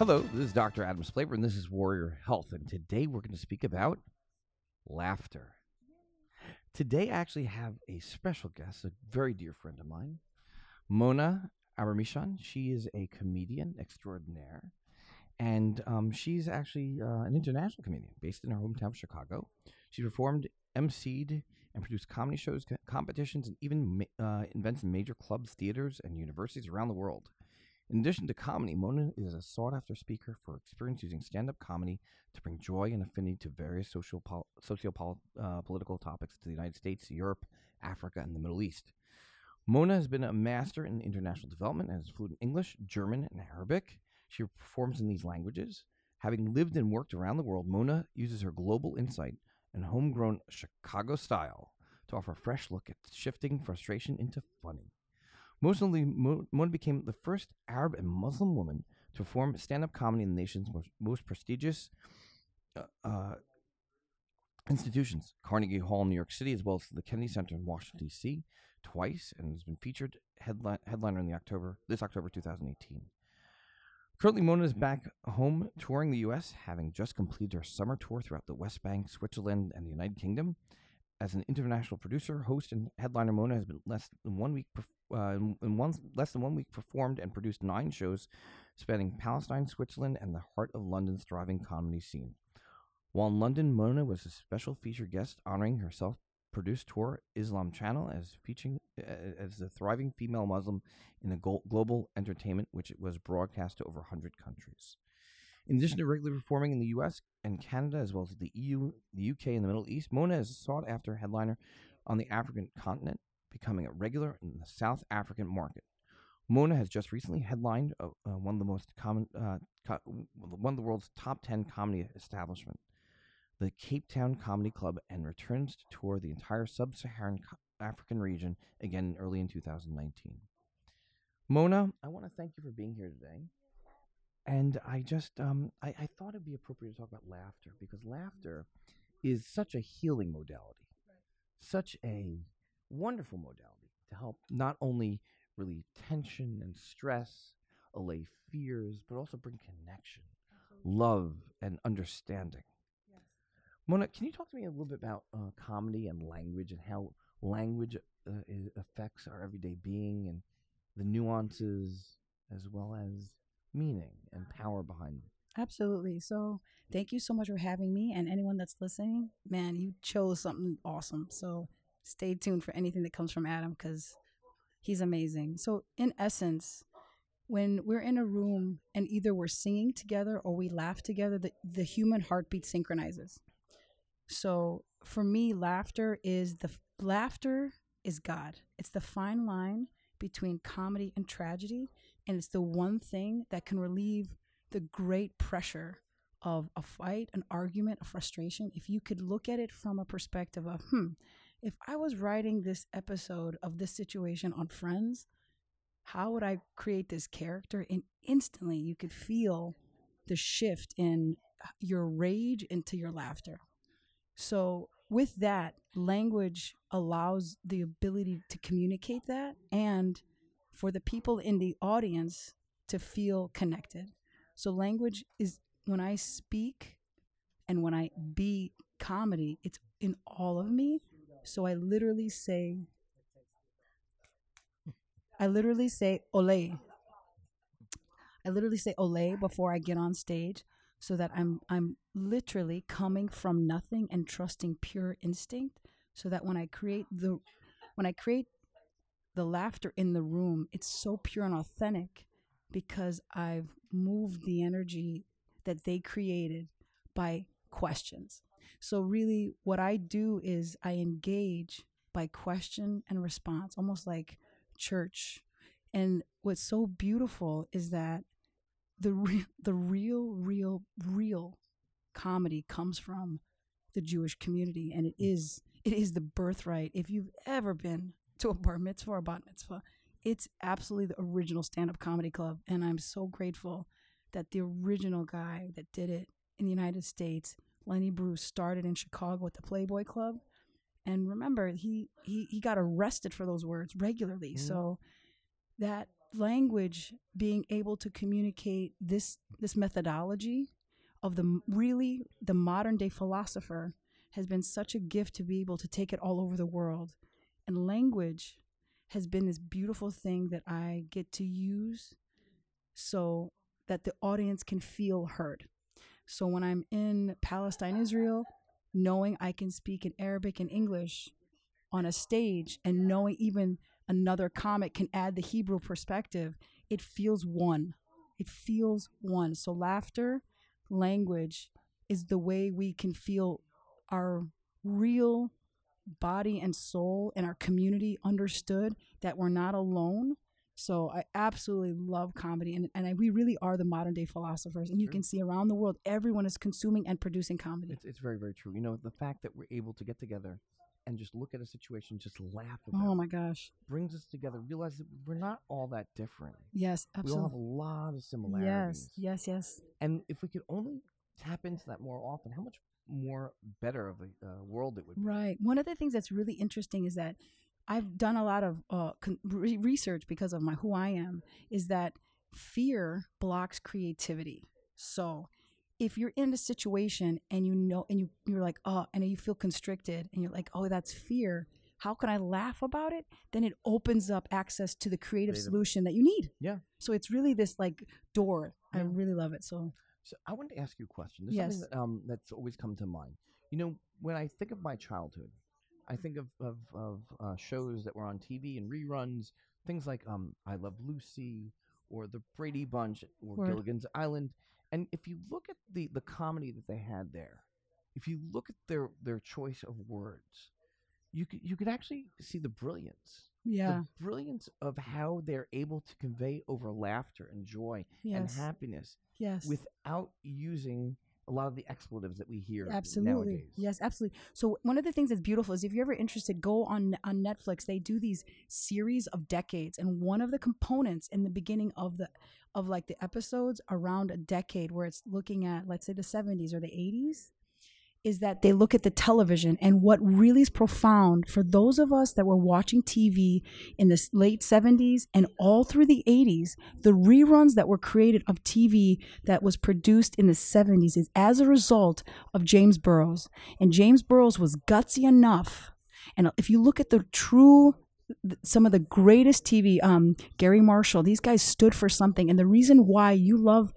Hello, this is Dr. Adam Splaver, and this is Warrior Health. And today we're going to speak about laughter. Today I actually have a special guest, a very dear friend of mine, Mona Aburmishan. She is a comedian extraordinaire, and um, she's actually uh, an international comedian based in her hometown of Chicago. She performed, emceed, and produced comedy shows, competitions, and even uh, events in major clubs, theaters, and universities around the world. In addition to comedy, Mona is a sought after speaker for experience using stand up comedy to bring joy and affinity to various social pol- socio uh, political topics to the United States, Europe, Africa, and the Middle East. Mona has been a master in international development and is fluent in English, German, and Arabic. She performs in these languages. Having lived and worked around the world, Mona uses her global insight and homegrown Chicago style to offer a fresh look at shifting frustration into funny. Most Mona became the first Arab and Muslim woman to perform stand up comedy in the nation's most, most prestigious uh, uh, institutions Carnegie Hall in New York City, as well as the Kennedy Center in Washington, D.C., twice, and has been featured headline, headliner in the October this October 2018. Currently, Mona is back home touring the U.S., having just completed her summer tour throughout the West Bank, Switzerland, and the United Kingdom. As an international producer, host, and headliner, Mona has been less than one week uh, in, in one less than one week performed and produced nine shows spanning Palestine, Switzerland, and the heart of London's thriving comedy scene. While in London, Mona was a special feature guest honoring her self-produced tour Islam Channel as featuring as a thriving female Muslim in go- global entertainment, which was broadcast to over 100 countries. In addition to regularly performing in the U.S. and Canada, as well as the EU, the UK, and the Middle East, Mona is a sought-after headliner on the African continent, becoming a regular in the South African market. Mona has just recently headlined uh, uh, one of the most common, uh, co- one of the world's top 10 comedy establishment, the Cape Town Comedy Club, and returns to tour the entire sub-Saharan co- African region again early in 2019. Mona, I want to thank you for being here today. And I just, um, I, I thought it'd be appropriate to talk about laughter because laughter is such a healing modality, such a wonderful modality to help not only relieve tension and stress, allay fears, but also bring connection, love, and understanding. Mona, can you talk to me a little bit about uh, comedy and language and how language uh, i- affects our everyday being and the nuances as well as meaning and power behind them? Absolutely. So, thank you so much for having me. And anyone that's listening, man, you chose something awesome. So, stay tuned for anything that comes from Adam because he's amazing. So, in essence, when we're in a room and either we're singing together or we laugh together, the, the human heartbeat synchronizes. So, for me, laughter is the laughter is God. It's the fine line between comedy and tragedy, and it's the one thing that can relieve the great pressure of a fight, an argument, a frustration, if you could look at it from a perspective of, hmm, if I was writing this episode of this situation on Friends, how would I create this character? And instantly you could feel the shift in uh, your rage into your laughter. So, with that, language allows the ability to communicate that and for the people in the audience to feel connected. So language is when I speak and when I be comedy, it's in all of me. So I literally say I literally say ole. I literally say ole before I get on stage so that I'm I'm literally coming from nothing and trusting pure instinct so that when I create the when I create the laughter in the room, it's so pure and authentic because I've moved the energy that they created by questions. So, really, what I do is I engage by question and response, almost like church. And what's so beautiful is that the real, the real, real, real comedy comes from the Jewish community, and it mm. is it is the birthright. If you've ever been to a bar mitzvah or a bat mitzvah, it's absolutely the original stand up comedy club. And I'm so grateful that the original guy that did it in the United States, Lenny Bruce, started in Chicago at the Playboy Club. And remember, he he, he got arrested for those words regularly. Mhm. So that language being able to communicate this this methodology of the really the modern day philosopher has been such a gift to be able to take it all over the world and language has been this beautiful thing that I get to use so that the audience can feel heard. So when I'm in Palestine, Israel, knowing I can speak in Arabic and English on a stage and knowing even another comic can add the Hebrew perspective, it feels one. It feels one. So laughter, language is the way we can feel our real body and soul and our community understood that we're not alone. So I absolutely love comedy, and, and I, we really are the modern day philosophers. And you Sure. can see around the world, everyone is consuming and producing comedy. It's, it's very, very true. You know, the fact that we're able to get together and just look at a situation, just laugh about Oh my gosh! brings us together, realize that we're not all that different. Yes, absolutely. We all have a lot of similarities. Yes, yes, yes. And if we could only tap into that more often, how much more better of a uh, world it would be. Right. One of the things that's really interesting is that I've done a lot of uh, con- re- research because of my who I am. Is that fear blocks creativity. So if you're in a situation and you know and you you're like oh and you feel constricted and you're like oh that's fear how can i laugh about it then it opens up access to the creative Creative. solution that you need Yeah. so it's really this like door i really love it so So I wanted to ask you a question. There's Yes. something that, um, that's always come to mind. You know, when I think of my childhood, I think of of, of uh, shows that were on TV and reruns, things like um, I Love Lucy or The Brady Bunch or Word. Gilligan's Island. And if you look at the the comedy that they had there, if you look at their their choice of words, you could you could actually see the brilliance. yeah The brilliance of how they're able to convey over laughter and joy and happiness yes without using a lot of the expletives that we hear absolutely. nowadays. yes absolutely. So one of the things that's beautiful is if you're ever interested go on on netflix. They do these series of decades and one of the components in the beginning of the of like the episodes around a decade where it's looking at let's say the 70s or the 80s is that they look at the television and what really is profound for those of us that were watching TV in the late 70s and all through the 80s, the reruns that were created of TV that was produced in the 70s is as a result of James Burrows. And James Burrows was gutsy enough. And if you look at the true some of the greatest TV, um, Garry Marshall, these guys stood for something. And the reason why you love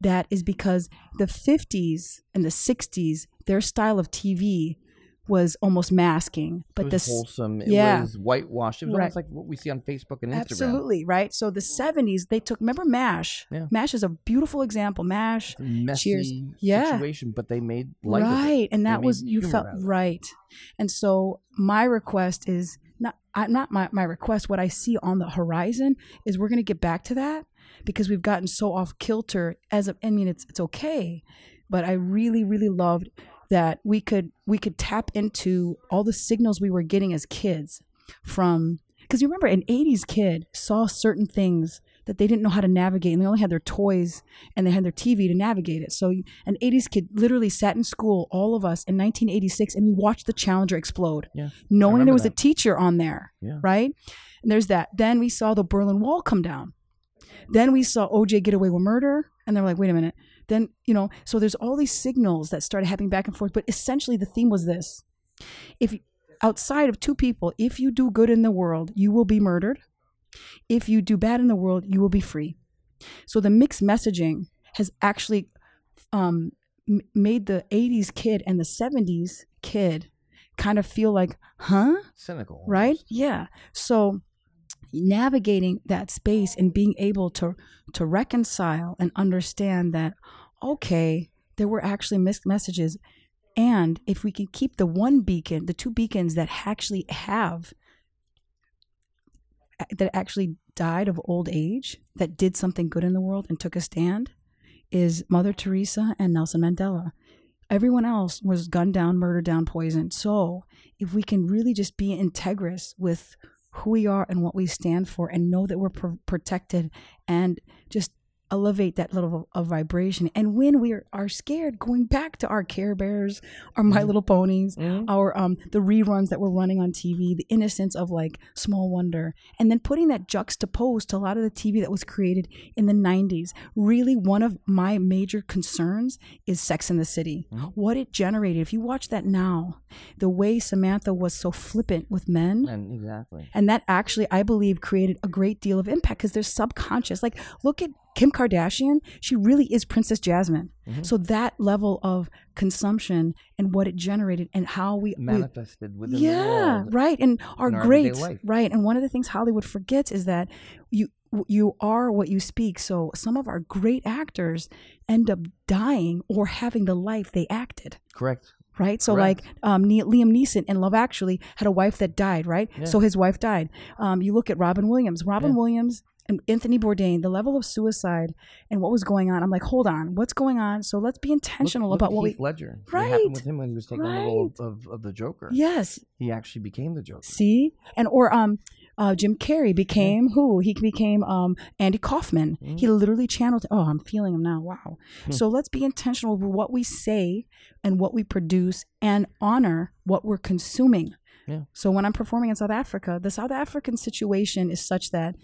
that is because the 50s and the 60s, their style of TV was almost masking. It But was this wholesome. It yeah. was whitewashed. It was Right. almost like what we see on Facebook and Instagram. Absolutely, right? So the 70s, they took, remember MASH? Yeah. MASH is a beautiful example. MASH, messy Yeah. situation, but they made light right. And They that was, you felt, out of it. right. And so my request is not, I, not my, my request, what I see on the horizon is we're going to get back to that because we've gotten so off kilter as a, I mean, it's, it's okay. But I really, really loved that we could we could tap into all the signals we were getting as kids from because you remember an 80s kid saw certain things that they didn't know how to navigate and they only had their toys and they had their tv to navigate it. So an 80s kid literally sat in school all of us in 1986 and we watched the challenger explode. Yeah, knowing there was a teacher on there Yeah. right? And there's that. Then we saw the berlin wall come down then we saw oj get away with murder and they're like wait a minute. Then you know so there's all these signals that started happening back and forth but essentially the theme was this. If outside of two people if you do good in the world you will be murdered. If you do bad in the world you will be free. So the mixed messaging has actually um, m- made the 80s kid and the 70s kid kind of feel like huh? Cynical. right? yeah. So navigating that space and being able to to reconcile and understand that okay there were actually missed messages. And if we can keep the one beacon the two beacons that actually have that actually died of old age that did something good in the world and took a stand is mother teresa and nelson mandela. Everyone else was gunned down murdered down poisoned. So if we can really just be integrous with who we are and what we stand for and know that we're pr- protected and just elevate that level of vibration. And when we are, are scared, going back to our Care Bears, our My Mhm. Little Ponies, Mhm. our um the reruns that were running on TV, the innocence of like Small Wonder, and then putting that juxtaposed to a lot of the TV that was created in the 90s. Really, one of my major concerns is Sex in the City. Mhm. What it generated. If you watch that now, the way Samantha was so flippant with men. And exactly. And that actually, I believe, created a great deal of impact because they're subconscious. Like, look at Kim Kardashian. She really is Princess Jasmine. Mhm. So that level of consumption and what it generated and how we, we Manifested within the yeah, right, and our great, right. And one of the things Hollywood forgets is that you you are what you speak. So some of our great actors end up dying or having the life they acted Correct. right? So Correct. like um, Ne- Liam Neeson in Love Actually had a wife that died, right? Yeah. So his wife died. Um, you look at Robin Williams, Robin Yeah. Williams and Anthony Bourdain, the level of suicide and what was going on. I'm like, hold on, what's going on? So let's be intentional look about at what Heath we. Ledger. What Right. happened with him when he was taking on the role of, of, of the Joker? Yes, He actually became the Joker. see, and or um. Uh, Jim Carrey became who? He became um, Andy Kaufman. Mhm. He literally channeled. Oh, I'm feeling him now. Wow. Hmm. So let's be intentional with what we say and what we produce, and honor what we're consuming. Yeah. So when I'm performing in South Africa, the South African situation is such that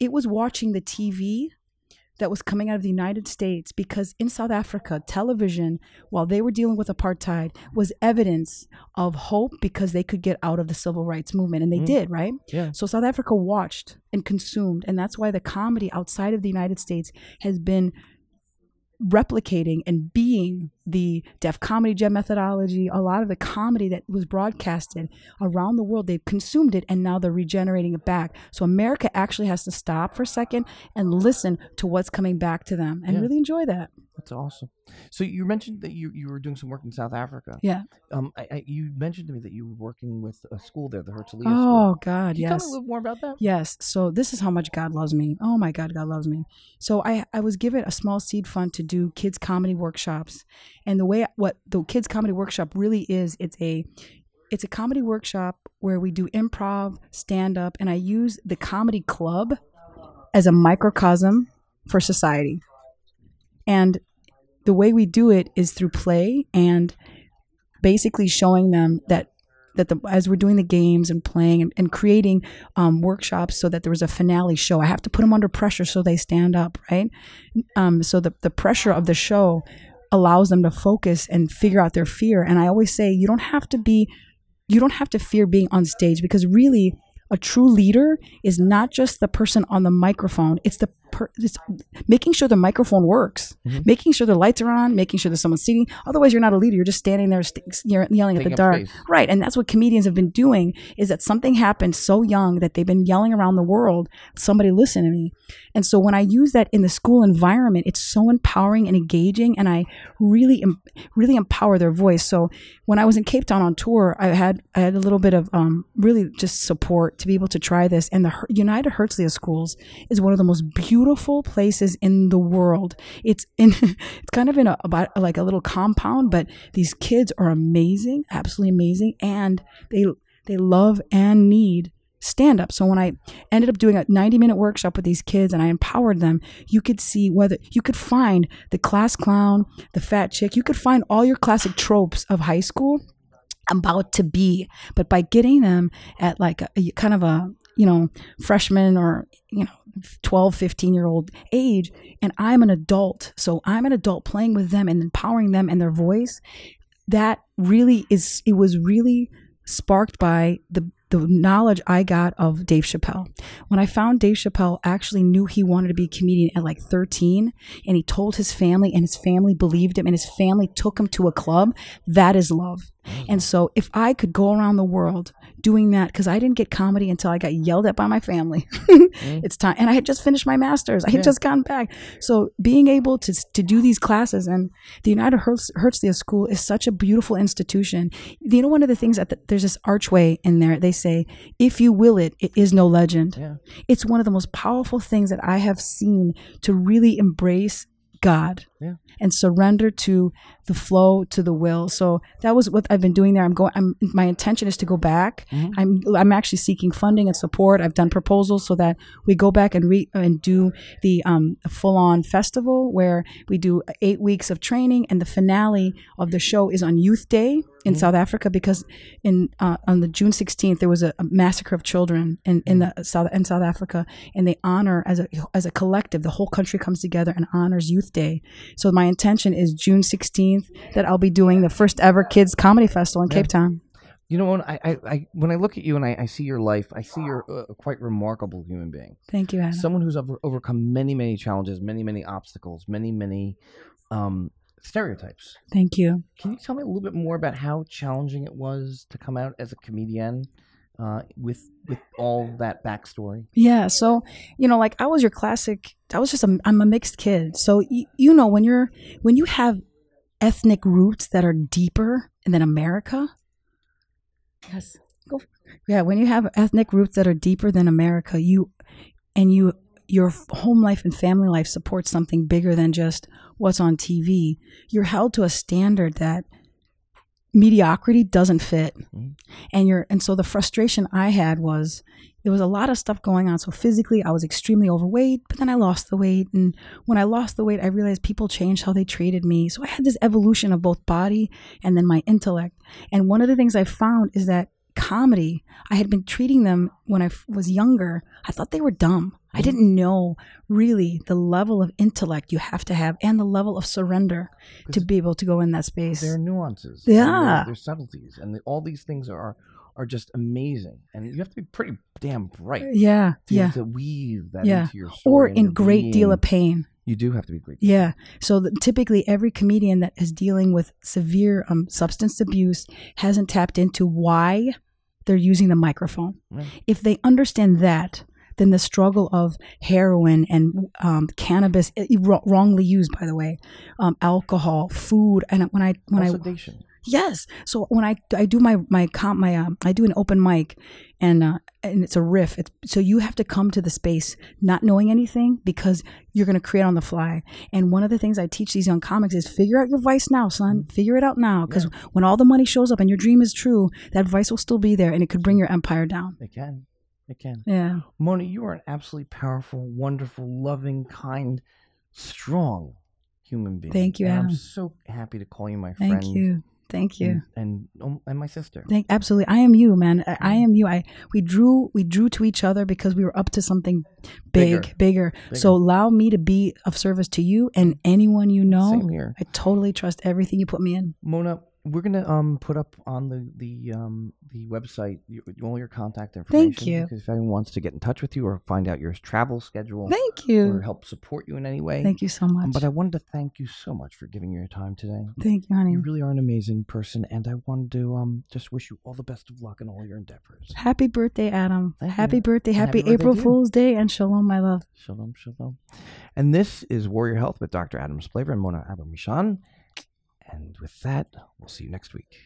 it was watching the TV that was coming out of the United States because in South Africa, television, while they were dealing with apartheid, was evidence of hope because they could get out of the civil rights movement. And they Mhm. did, right? Yeah. So South Africa watched and consumed. And that's why the comedy outside of the United States has been replicating and being the Def Comedy Jam methodology, a lot of the comedy that was broadcasted around the world, they've consumed it and now they're regenerating it back. So America actually has to stop for a second and listen to what's coming back to them and Yeah. really enjoy that. That's awesome. So you mentioned that you, you were doing some work in South Africa. Yeah. Um, I, I, you mentioned to me that you were working with a school there, the Herzliya Oh School. God, Can you yes. tell me a little more about that? Yes. So this is how much God loves me. Oh my God, God loves me. So I I was given a small seed fund to do kids comedy workshops, and the way what the kids comedy workshop really is, it's a it's a comedy workshop where we do improv, stand up, and I use the comedy club as a microcosm for society. And the way we do it is through play and basically showing them that that the as we're doing the games and playing and, and creating um, workshops so that there was a finale show. I have to put them under pressure so they stand up, right? Um, so the the pressure of the show allows them to focus and figure out their fear. And I always say you don't have to be, you don't have to fear being on stage because really. A true leader is not just the person on the microphone. It's the per, it's making sure the microphone works, Mhm. making sure the lights are on, making sure there's someone sitting. Otherwise, you're not a leader. You're just standing there, st- yelling at the dark. space. Right. And that's what comedians have been doing is that something happened so young that they've been yelling around the world, somebody listen to me. And so when I use that in the school environment, it's so empowering and engaging and I really em- really empower their voice. So when I was in Cape Town on tour, I had I had a little bit of um, really just support to be able to try this. And the Her- United Herzliya Schools is one of the most beautiful places in the world. It's in it's kind of in a about like a little compound, but these kids are amazing, absolutely amazing, and they they love and need stand up. So when I ended up doing a 90 minute workshop with these kids and I empowered them, you could see whether you could find the class clown, the fat chick, you could find all your classic tropes of high school about to be, but by getting them at like a kind of a, you know, freshman or, you know, 12, 15 year old age, and I'm an adult. So I'm an adult playing with them and empowering them and their voice. That really is, it was really sparked by the the knowledge I got of Dave Chappelle. When I found Dave Chappelle actually knew he wanted to be a comedian at like 13 and he told his family and his family believed him and his family took him to a club, that is love. Mm. And so if I could go around the world doing that cuz I didn't get comedy until I got yelled at by my family. Mm. It's time and I had just finished my masters. I had Yeah. just gotten back. So being able to to do these classes and the United Hertz, Herzliya School is such a beautiful institution. You know, one of the things that the, there's this archway in there. They say, "If you will it, it is no legend." Yeah. It's one of the most powerful things that I have seen to really embrace God Yeah. and surrender to the flow, to the will. So that was what I've been doing there. I'm going. I'm my intention is to go back. Mhm. I'm I'm actually seeking funding and support. I've done proposals so that we go back and re and do the um, full on festival where we do eight weeks of training, and the finale of the show is on Youth Day in Mhm. South Africa because in uh, on the June 16th there was a, a massacre of children in in the South in South Africa, and they honor as a as a collective. The whole country comes together and honors Youth Day. So my intention is June 16th that I'll be doing the first ever kids comedy festival in Yeah. Cape Town. You know, when I, I, I when I look at you and I, I see your life, I see you're a a quite remarkable human being. Thank you, Adam. Someone who's over, overcome many, many challenges, many, many obstacles, many, many um, stereotypes. Thank you. Can you tell me a little bit more about how challenging it was to come out as a comedian uh, with with all that backstory? Yeah, so you know, like I was your classic. I was just a. I'm a mixed kid. So y- you know, when you're when you have ethnic roots that are deeper than America. Yes. Go. Yeah, when you have ethnic roots that are deeper than America, you and you your home life and family life supports something bigger than just what's on TV. You're held to a standard that mediocrity doesn't fit. Mhm. And you're and so the frustration I had was there was a lot of stuff going on. So physically, I was extremely overweight, but then I lost the weight. And when I lost the weight, I realized people changed how they treated me. So I had this evolution of both body and then my intellect. And one of the things I found is that comedy, I had been treating them when I f- was younger. I thought they were dumb. I didn't know really the level of intellect you have to have and the level of surrender to be able to go in that space. There are nuances. and there- Yeah. there's subtleties, and the, all these things are are just amazing. And you have to be pretty damn bright Yeah, to, yeah. to weave that Yeah. into your story. Or in great deal of pain. You do have to be great. Yeah. So the, typically, every comedian that is dealing with severe um, substance abuse hasn't tapped into why they're using the microphone. If they understand that, then the struggle of heroin and um, cannabis, i- wro- wrongly used, by the way, um, alcohol, food, and when I when I sedation. Yes. So when I I do my my comp my um I do an open mic, and uh and it's a riff. It's so you have to come to the space not knowing anything because you're gonna create on the fly. And one of the things I teach these young comics is figure out your vice now, son. Figure it out now, because when all the money shows up and your dream is true, that vice will still be there, and it could bring your empire down. It can. It can. Yeah. Mona, you are an absolutely powerful, wonderful, loving, kind, strong human being. Thank you, And I'm so happy to call you my Thank friend. Thank you. Thank you. And and, um, and my sister. Thank absolutely. I am you, man. I, I Mhm. am you. I we drew we drew to each other because we were up to something big, Bigger. bigger. So allow me to be of service to you and anyone you know. Same here. I totally trust everything you put me in. Mona, we're gonna um put up on the the um the website your, all your contact information. Thank you. Because if anyone wants to get in touch with you or find out your travel schedule Thank you, or you. help support you in any way. Thank you so much. Um, but I wanted to thank you so much for giving your time today. Thank you, honey. You really are an amazing person, and I wanted to um just wish you all the best of luck in all your endeavors. Happy birthday, Adam. Thank you. happy birthday. Happy, happy April you. Fool's Day and shalom, my love. Shalom, shalom. And this is Warrior Health with Dr. Adam Splaver and Mona Aburmishan. And with that, we'll see you next week.